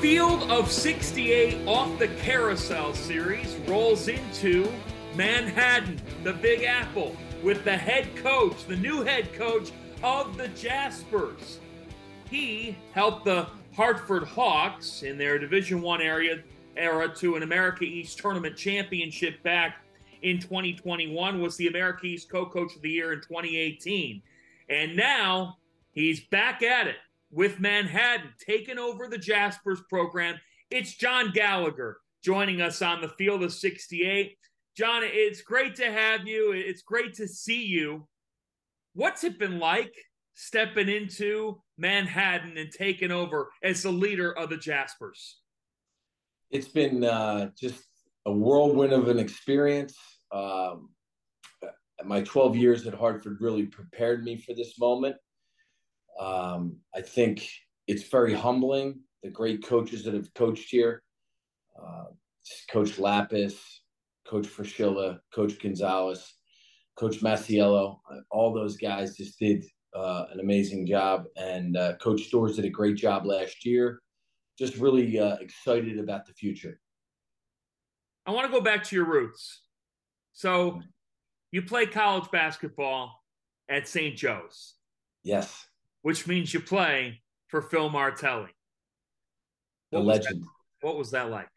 Field of 68 off the carousel series rolls into Manhattan, the Big Apple, with the head coach, the new head coach of the Jaspers. He helped the Hartford Hawks in their Division One area era to an America East tournament championship back in 2021. Was the America East co-coach of the year in 2018, and now he's back at it with Manhattan taking over the Jaspers program. It's John Gallagher joining us on the field of 68. John, it's great to have you. It's great to see you. What's it been like stepping into Manhattan and taking over as the leader of the Jaspers? It's been uh, just a whirlwind of an experience. Um, my 12 years at Hartford really prepared me for this moment. Um, I think it's very humbling. The great coaches that have coached here, uh, Coach Lappas, Coach Fraschilla, Coach Gonzalez, Coach Masiello, all those guys just did uh, an amazing job. And uh, Coach Stores did a great job last year. Just really uh, excited about the future. I want to go back to your roots. So you play college basketball at St. Joe's. Yes which means you play for Phil Martelli. What the legend. Was what was that like?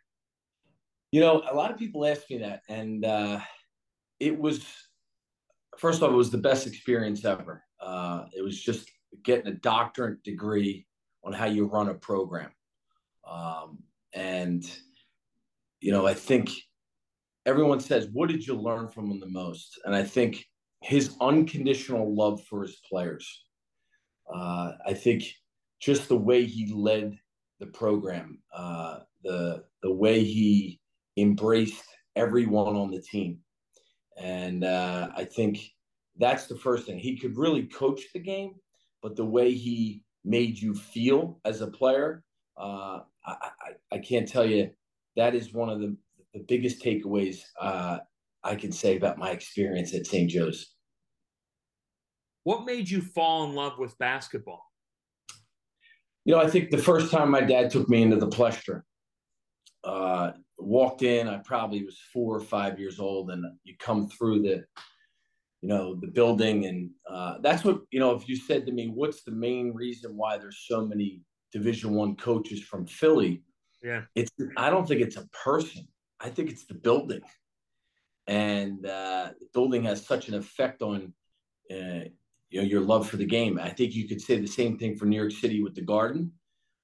You know, a lot of people ask me that, and uh, it was first of all, it was the best experience ever. Uh, it was just getting a doctorate degree on how you run a program, um, and you know, I think everyone says, "What did you learn from him the most?" And I think his unconditional love for his players uh, I think just the way he led the program, uh, the the way he embraced everyone on the team, and uh, I think that's the first thing. He could really coach the game, but the way he made you feel as a player, uh, I, I, I, can't tell you. That is one of the the biggest takeaways uh, I can say about my experience at St. Joe's. What made you fall in love with basketball? You know, I think the first time my dad took me into the Palestra, uh, walked in, I probably was four or five years old, and you come through the, you know, the building, and uh, that's what you know. If you said to me, "What's the main reason why there's so many Division One coaches from Philly?" Yeah, it's I don't think it's a person. I think it's the building, and uh, the building has such an effect on uh, you know your love for the game. I think you could say the same thing for New York City with the Garden,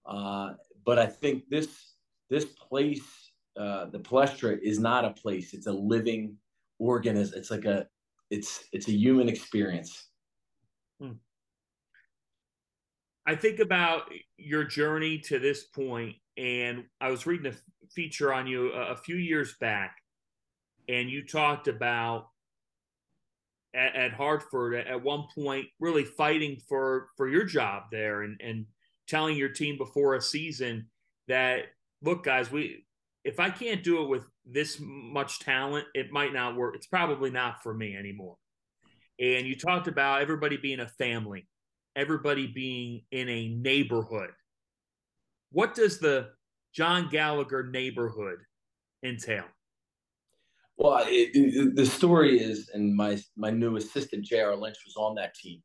uh, but I think this this place, uh, the Palestra, is not a place. It's a living organism. It's like a it's it's a human experience. Hmm. I think about your journey to this point, and I was reading a feature on you a, a few years back, and you talked about at, at Hartford at one point, really fighting for for your job there, and and telling your team before a season that look, guys, we if I can't do it with this much talent, it might not work. It's probably not for me anymore. And you talked about everybody being a family everybody being in a neighborhood. What does the John Gallagher neighborhood entail? Well, it, it, the story is, and my my new assistant J.R. Lynch was on that team,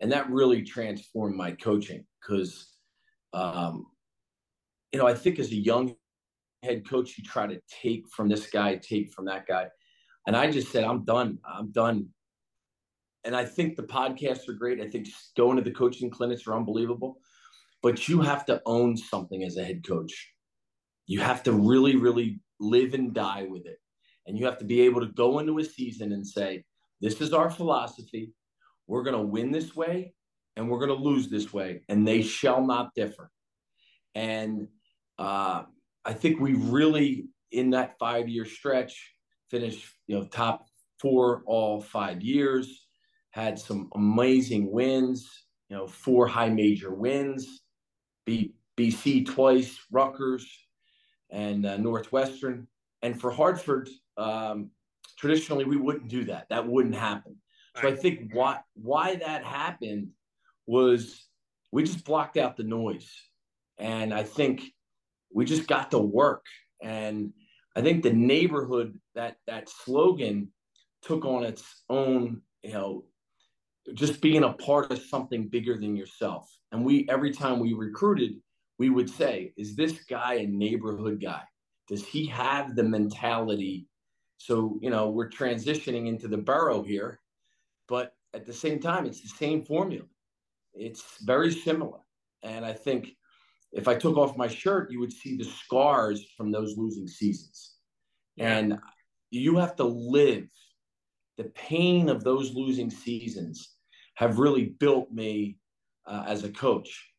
and that really transformed my coaching because, um, you know, I think as a young head coach, you try to take from this guy, take from that guy, and I just said, I'm done. I'm done. And I think the podcasts are great. I think going to the coaching clinics are unbelievable, but you have to own something as a head coach. You have to really, really live and die with it and you have to be able to go into a season and say, this is our philosophy. We're going to win this way and we're going to lose this way, and they shall not differ. And uh, I think we really, in that five year stretch, finished you know top four all five years, had some amazing wins, you know, four high major wins, beat BC twice, Rutgers, and uh, Northwestern. And for Hartford, um, traditionally we wouldn't do that. That wouldn't happen. So I think why why that happened was we just blocked out the noise, and I think we just got to work. And I think the neighborhood that that slogan took on its own, you know, just being a part of something bigger than yourself. And we every time we recruited, we would say, "Is this guy a neighborhood guy? Does he have the mentality so, you know, we're transitioning into the borough here, but at the same time, it's the same formula. It's very similar. And I think if I took off my shirt, you would see the scars from those losing seasons. Yeah. And you have to live the pain of those losing seasons have really built me uh, as a coach.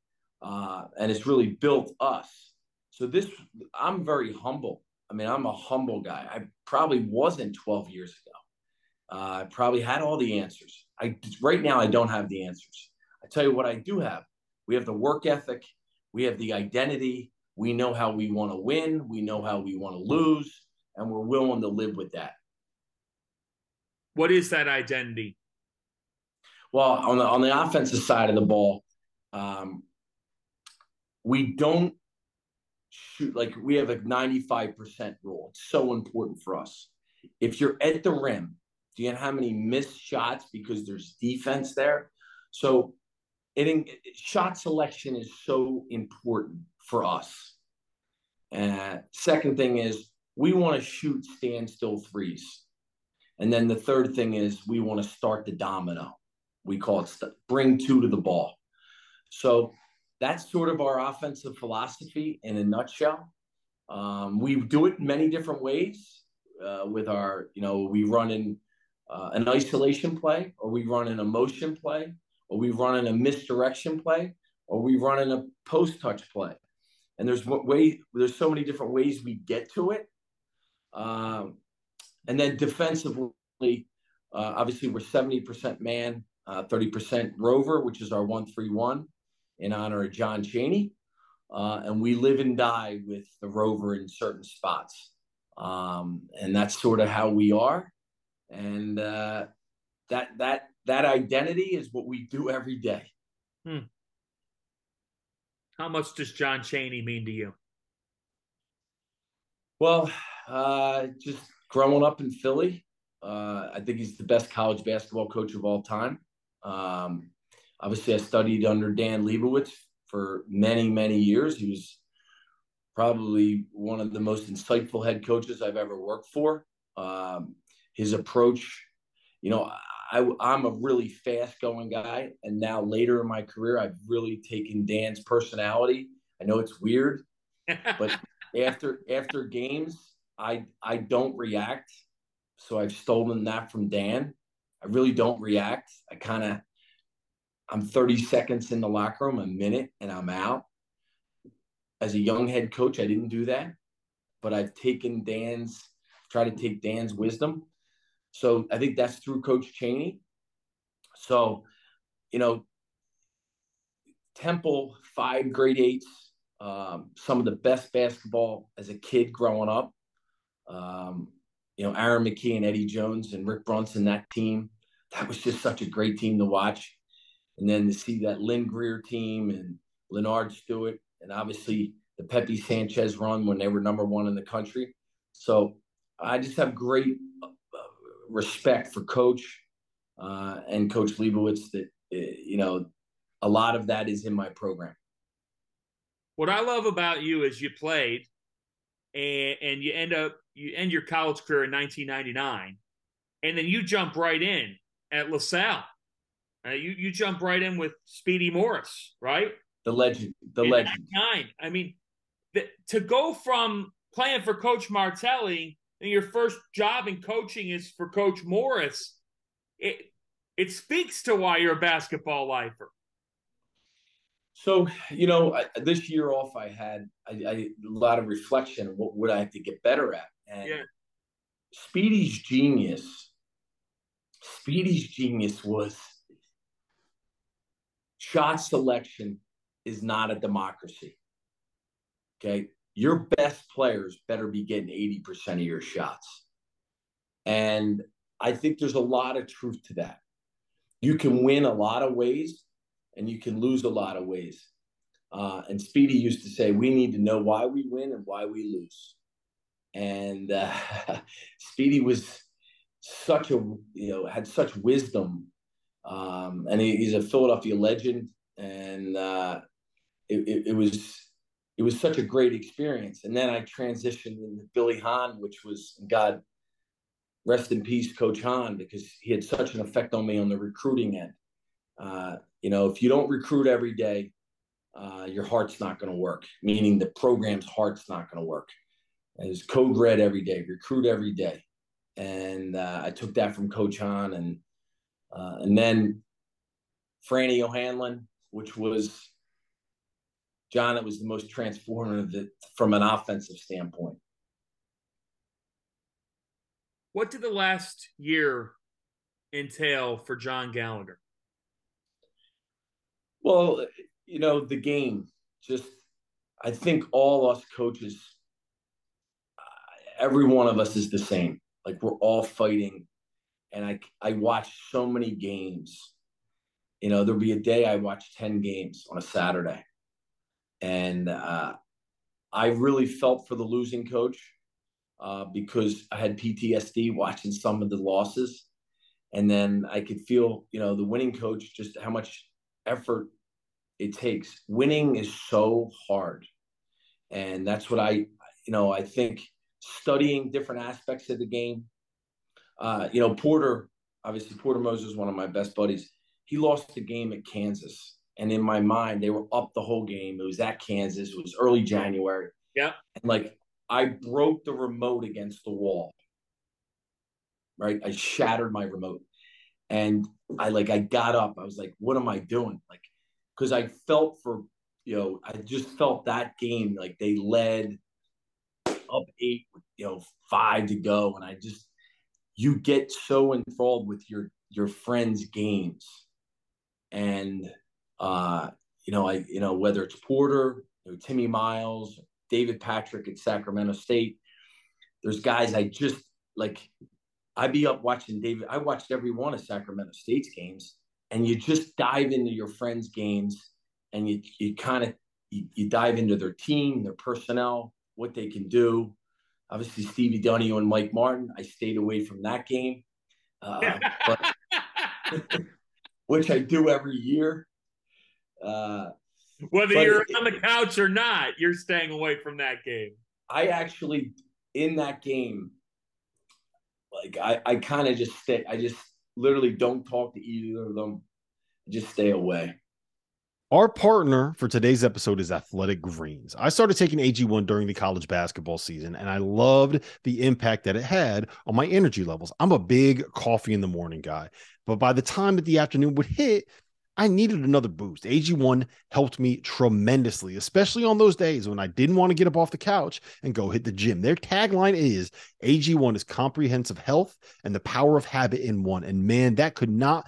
Uh, and it's really built us. So this, I'm very humble I mean, I'm a humble guy. I probably wasn't 12 years ago. Uh, I probably had all the answers. I right now I don't have the answers. I tell you what I do have. We have the work ethic. We have the identity. We know how we want to win. We know how we want to lose, and we're willing to live with that. What is that identity? Well, on the on the offensive side of the ball, um, we don't shoot like we have a 95% rule. It's so important for us. If you're at the rim, do you know how many missed shots because there's defense there? So it, shot selection is so important for us. And second thing is we want to shoot standstill threes. And then the third thing is we want to start the domino. We call it st- bring two to the ball. So that's sort of our offensive philosophy in a nutshell. Um, we do it many different ways uh, with our, you know, we run in uh, an isolation play, or we run in a motion play, or we run in a misdirection play, or we run in a post touch play. And there's way there's so many different ways we get to it. Um, and then defensively, uh, obviously we're 70% man, 30% uh, rover, which is our one three one in honor of John Chaney. Uh, and we live and die with the rover in certain spots. Um, and that's sort of how we are. And uh, that that that identity is what we do every day. Hmm. How much does John Chaney mean to you? Well, uh, just growing up in Philly, uh, I think he's the best college basketball coach of all time. Um, obviously I studied under Dan Leibovitz for many, many years. He was probably one of the most insightful head coaches I've ever worked for. Um, his approach, you know, I, I'm a really fast going guy. And now later in my career, I've really taken Dan's personality. I know it's weird, but after after games, I I don't react. So I've stolen that from Dan. I really don't react. I kind of I'm 30 seconds in the locker room, a minute, and I'm out. As a young head coach, I didn't do that, but I've taken Dan's, tried to take Dan's wisdom. So I think that's through Coach Chaney. So, you know, Temple, five grade eights, um, some of the best basketball as a kid growing up. Um, you know, Aaron McKie and Eddie Jones and Rick Brunson, that team, that was just such a great team to watch and then to see that Lynn Greer team and Leonard Stewart, and obviously the Pepe Sanchez run when they were number one in the country. So I just have great uh, respect for Coach uh, and Coach Leibovitz. That uh, you know, a lot of that is in my program. What I love about you is you played, and and you end up you end your college career in 1999, and then you jump right in at LaSalle. Uh, you you jump right in with Speedy Morris, right? The legend, the in legend. Nine. I mean, the, to go from playing for Coach Martelli and your first job in coaching is for Coach Morris, it it speaks to why you're a basketball lifer. So you know, I, this year off, I had I, I, a lot of reflection. What would I have to get better at? And yeah. Speedy's genius, Speedy's genius was shot selection is not a democracy. Okay. Your best players better be getting 80% of your shots. And I think there's a lot of truth to that. You can win a lot of ways and you can lose a lot of ways. Uh, and Speedy used to say, we need to know why we win and why we lose. And uh, Speedy was such a, you know, had such wisdom. Um, and he, he's a Philadelphia legend. And uh, it, it, it was it was such a great experience. And then I transitioned into Billy Hahn, which was God rest in peace, Coach Hahn, because he had such an effect on me on the recruiting end. Uh, you know, if you don't recruit every day, uh, your heart's not going to work. Meaning the program's heart's not going to work. And it's code red every day, recruit every day, and uh, I took that from Coach Hahn, and uh, and then Franny O'Hanlon, which was John, it was the most transformative from an offensive standpoint. What did the last year entail for John Gallagher? Well, you know, the game, just, I think all us coaches, every one of us is the same. Like we're all fighting. And I, I watch so many games. You know, there'll be a day I watch 10 games on a Saturday and uh, I really felt for the losing coach uh, because I had PTSD watching some of the losses, and then I could feel, you know, the winning coach just how much effort it takes. Winning is so hard, and that's what I, you know, I think studying different aspects of the game. Uh, you know, Porter, obviously Porter Moser one of my best buddies. He lost the game at Kansas and in my mind, they were up the whole game. It was at Kansas. It was early January. Yeah. And like I broke the remote against the wall. Right. I shattered my remote. And I like I got up. I was like, what am I doing? Like, because I felt for you know, I just felt that game like they led up eight you know five to go. And I just you get so enthralled with your your friends' games. And uh, you know, I you know whether it's Porter, you know, Timmy Miles, David Patrick at Sacramento State. There's guys I just like. I'd be up watching David. I watched every one of Sacramento State's games, and you just dive into your friends' games, and you you kind of you, you dive into their team, their personnel, what they can do. Obviously, Stevie Dunny and Mike Martin. I stayed away from that game, uh, but, which I do every year. Uh, Whether you're it, on the couch or not, you're staying away from that game. I actually, in that game, like I, I kind of just stay. I just literally don't talk to either of them. Just stay away. Our partner for today's episode is Athletic Greens. I started taking AG1 during the college basketball season, and I loved the impact that it had on my energy levels. I'm a big coffee in the morning guy, but by the time that the afternoon would hit, I needed another boost. AG1 helped me tremendously, especially on those days when I didn't want to get up off the couch and go hit the gym. Their tagline is AG1 is comprehensive health and the power of habit in one. And man, that could not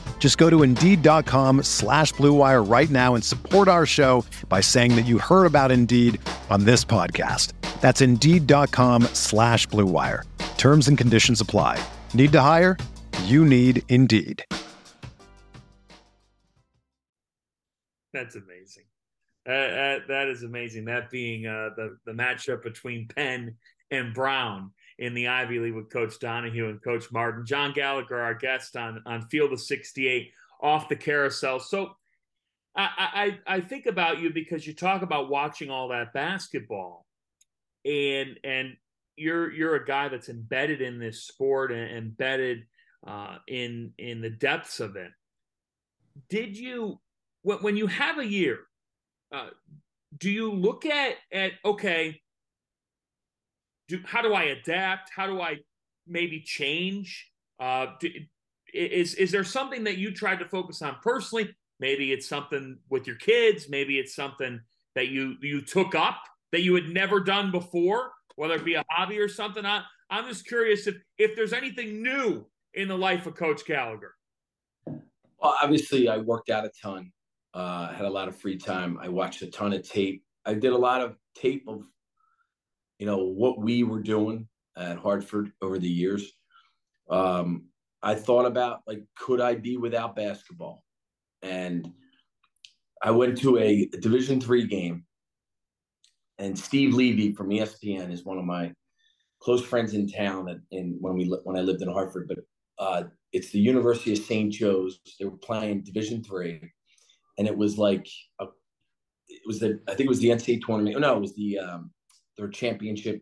Just go to Indeed.com slash BlueWire right now and support our show by saying that you heard about Indeed on this podcast. That's Indeed.com slash BlueWire. Terms and conditions apply. Need to hire? You need Indeed. That's amazing. Uh, uh, that is amazing. That being uh, the the matchup between Penn and Brown in the Ivy League with Coach Donahue and Coach Martin. John Gallagher, our guest on on Field of 68 off the carousel. So I, I I think about you because you talk about watching all that basketball, and and you're you're a guy that's embedded in this sport and embedded uh, in in the depths of it. Did you when when you have a year? Uh, do you look at at okay do, how do I adapt? How do I maybe change? Uh, do, is is there something that you tried to focus on personally? Maybe it's something with your kids. Maybe it's something that you you took up that you had never done before, whether it be a hobby or something. I, I'm just curious if if there's anything new in the life of Coach Gallagher. Well, obviously, I worked out a ton. Uh, had a lot of free time. I watched a ton of tape. I did a lot of tape of you know what we were doing at Hartford over the years. Um, I thought about like, could I be without basketball? And I went to a Division three game, and Steve Levy from ESPN is one of my close friends in town. And in when we when I lived in Hartford, but uh, it's the University of St. Joe's. They were playing Division three, and it was like a, it was the I think it was the NCAA tournament. No, it was the um, their championship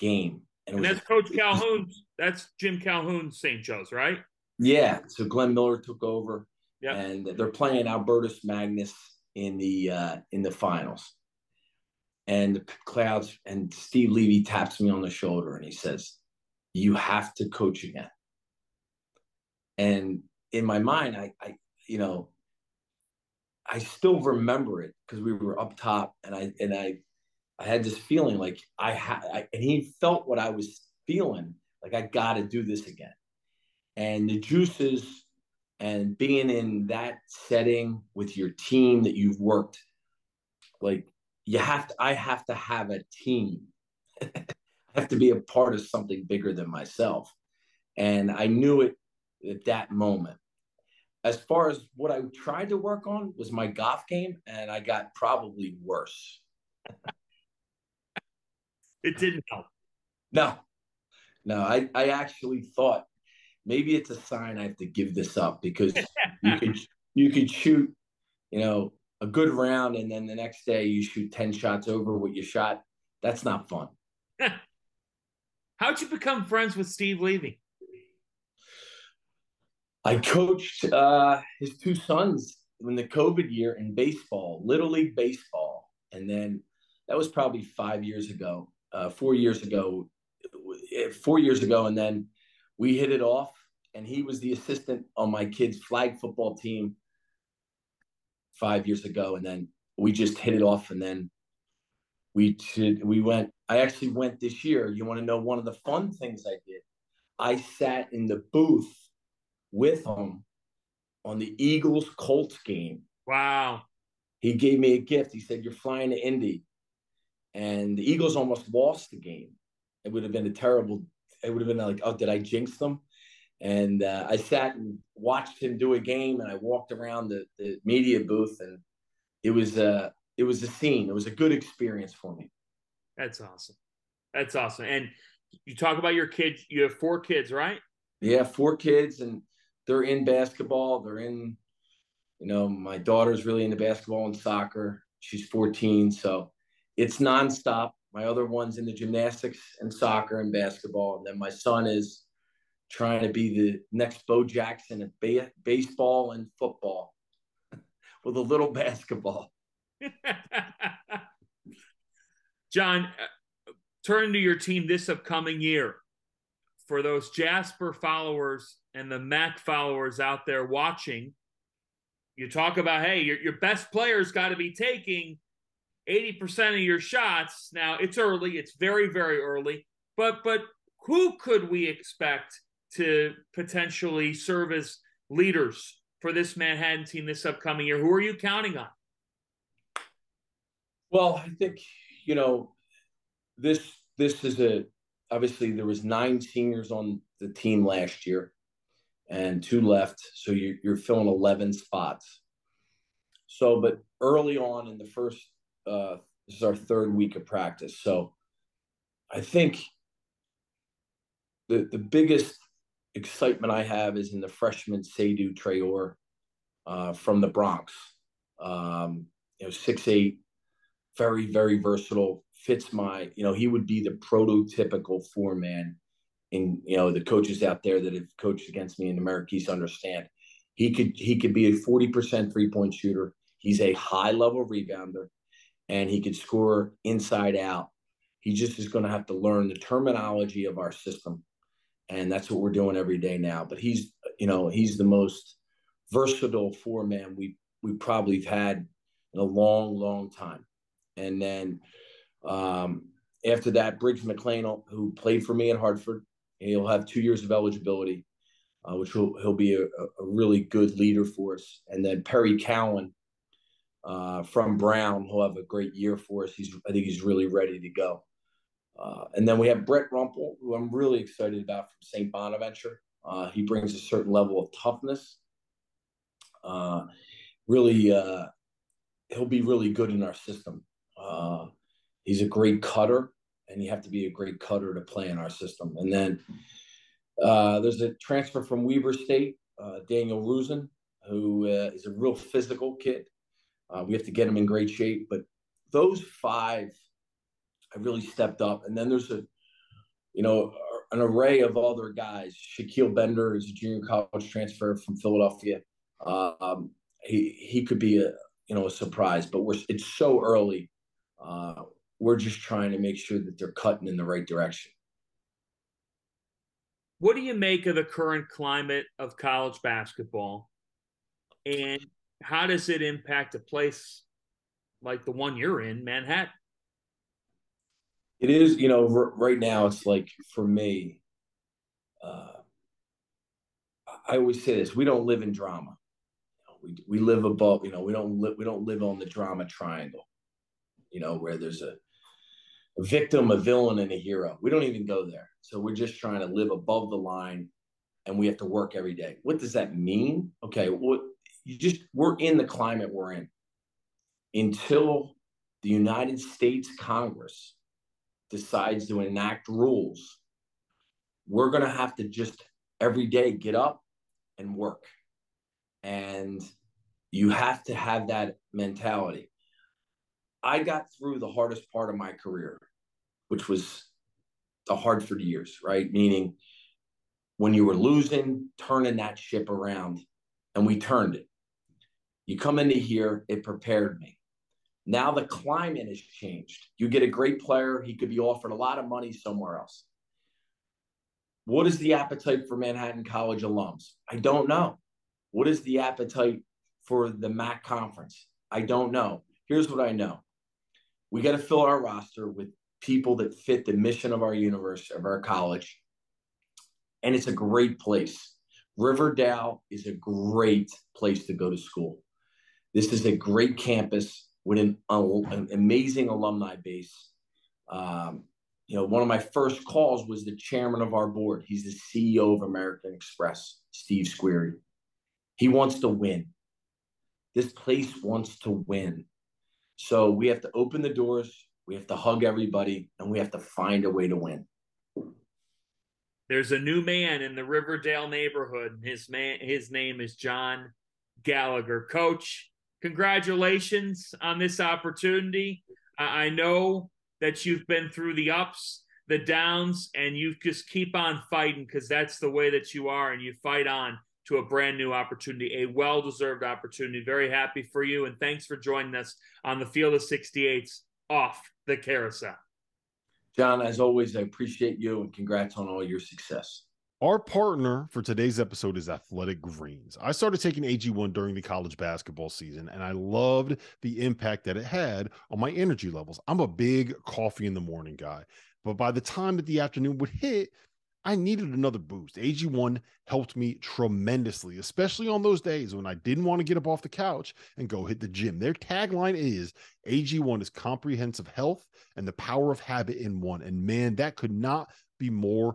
game. And, and that's Coach Calhoun's. That's Jim Calhoun's St. Joe's, right? Yeah. So Glenn Miller took over. Yeah. And they're playing Albertus Magnus in the uh, in the finals. And the clouds and Steve Levy taps me on the shoulder and he says, "You have to coach again." And in my mind, I, I you know, I still remember it because we were up top, and I and I I had this feeling like I had, and he felt what I was feeling, like I got to do this again. And the juices and being in that setting with your team that you've worked, like you have to, I have to have a team. I have to be a part of something bigger than myself. And I knew it at that moment. As far as what I tried to work on was my golf game, and I got probably worse. It didn't help. No, no. I, I actually thought maybe it's a sign I have to give this up because you could you could shoot, you know, a good round and then the next day you shoot 10 shots over what you shot. That's not fun. How'd you become friends with Steve Levy? I coached uh, his two sons in the COVID year in baseball, Little League baseball. And then that was probably five years ago, uh, four years ago, four years ago. And then we hit it off. And he was the assistant on my kids' flag football team five years ago. And then we just hit it off. And then we did, we went, I actually went this year. You want to know one of the fun things I did? I sat in the booth with him on the Eagles Colts game. Wow. He gave me a gift. He said, You're flying to Indy. And the Eagles almost lost the game. It would have been a terrible, it would have been like, Oh, did I jinx them? And uh, I sat and watched him do a game and I walked around the, the media booth and it was a, it was a scene. It was a good experience for me. That's awesome. That's awesome. And you talk about your kids. You have four kids, right? Yeah, four kids, and they're in basketball. They're in, you know, my daughter's really into basketball and soccer. She's 14, so it's nonstop. My other one's in the gymnastics and soccer and basketball, and then my son is trying to be the next Bo Jackson at ba- baseball and football with a little basketball. John, uh, turn to your team this upcoming year for those Jasper followers and the MAAC followers out there watching, you talk about, hey, your, your best player's got to be taking 80% of your shots. Now, it's early, it's very, very early, but but who could we expect to potentially serve as leaders for this Manhattan team this upcoming year? Who are you counting on? Well, I think, you know, this this is a obviously there was nine seniors on the team last year and two left so you're, you're filling 11 spots so but early on in the first uh this is our third week of practice so i think the the biggest excitement i have is in the freshman Seydou Traore uh, from the bronx um you know six eight very very versatile fits my, you know, he would be the prototypical four man. And you know, the coaches out there that have coached against me in the Americas understand. He could he could be a 40% three-point shooter. He's a high level rebounder and he could score inside out. He just is going to have to learn the terminology of our system. And that's what we're doing every day now. But he's, you know, he's the most versatile four man we we probably have had in a long, long time. And then um, after that, Briggs McClain, who played for me in Hartford, he'll have two years of eligibility, uh, which will he'll be a, a, really good leader for us. And then Perry Cowan uh, from Brown, he'll have a great year for us. He's I think he's really ready to go. Uh, and then we have Brett Rumpel, who I'm really excited about from St. Bonaventure. Uh, he brings a certain level of toughness. Uh, really, uh, he'll be really good in our system. Uh, he's a great cutter, and you have to be a great cutter to play in our system. And then uh, there's a transfer from Weber State, uh, Daniel Rusin, who is a real physical kid. Uh, we have to get them in great shape, but those five, I really stepped up. And then there's a, you know, an array of other guys. Shaquille Bender is a junior college transfer from Philadelphia. Um, he he could be a you know a surprise, but we're it's so early. Uh, we're just trying to make sure that they're cutting in the right direction. What do you make of the current climate of college basketball? And how does it impact a place like the one you're in, Manhattan? It is, you know, r- right now it's like for me, uh, I always say this: we don't live in drama. we we live above. You know, we don't we don't live on the drama triangle. You know, where there's a a victim, a villain, and a hero. We don't even go there. So we're just trying to live above the line and we have to work every day. What does that mean? Okay, what you just we're in the climate we're in. Until the United States Congress decides to enact rules, we're going to have to just every day get up and work. And you have to have that mentality. I got through the hardest part of my career which was the Hartford years, right? Meaning when you were losing, turning that ship around, and we turned it. You come into here, it prepared me. Now the climate has changed. You get a great player, he could be offered a lot of money somewhere else. What is the appetite for Manhattan College alums? I don't know. What is the appetite for the MAAC conference? I don't know. Here's what I know we got to fill our roster with people that fit the mission of our universe, of our college. And it's a great place. Riverdale is a great place to go to school. This is a great campus with an, an amazing alumni base. Um, you know, one of my first calls was the chairman of our board. He's the CEO of American Express, Steve Squeri. He wants to win. This place wants to win. So we have to open the doors, we have to hug everybody, and we have to find a way to win. There's a new man in the Riverdale neighborhood. His man, his name is John Gallagher. Coach, congratulations on this opportunity. I know that you've been through the ups, the downs, and you just keep on fighting because that's the way that you are, and you fight on to a brand new opportunity, a well deserved opportunity. Very happy for you, and thanks for joining us on the Field of 68s off the carousel. John, as always, I appreciate you and congrats on all your success. Our partner for today's episode is Athletic Greens. I started taking AG1 during the college basketball season, and I loved the impact that it had on my energy levels. I'm a big coffee in the morning guy, but by the time that the afternoon would hit, I needed another boost. AG1 helped me tremendously, especially on those days when I didn't want to get up off the couch and go hit the gym. Their tagline is AG1 is comprehensive health and the power of habit in one. And man, that could not be more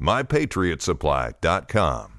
mypatriotsupply.com.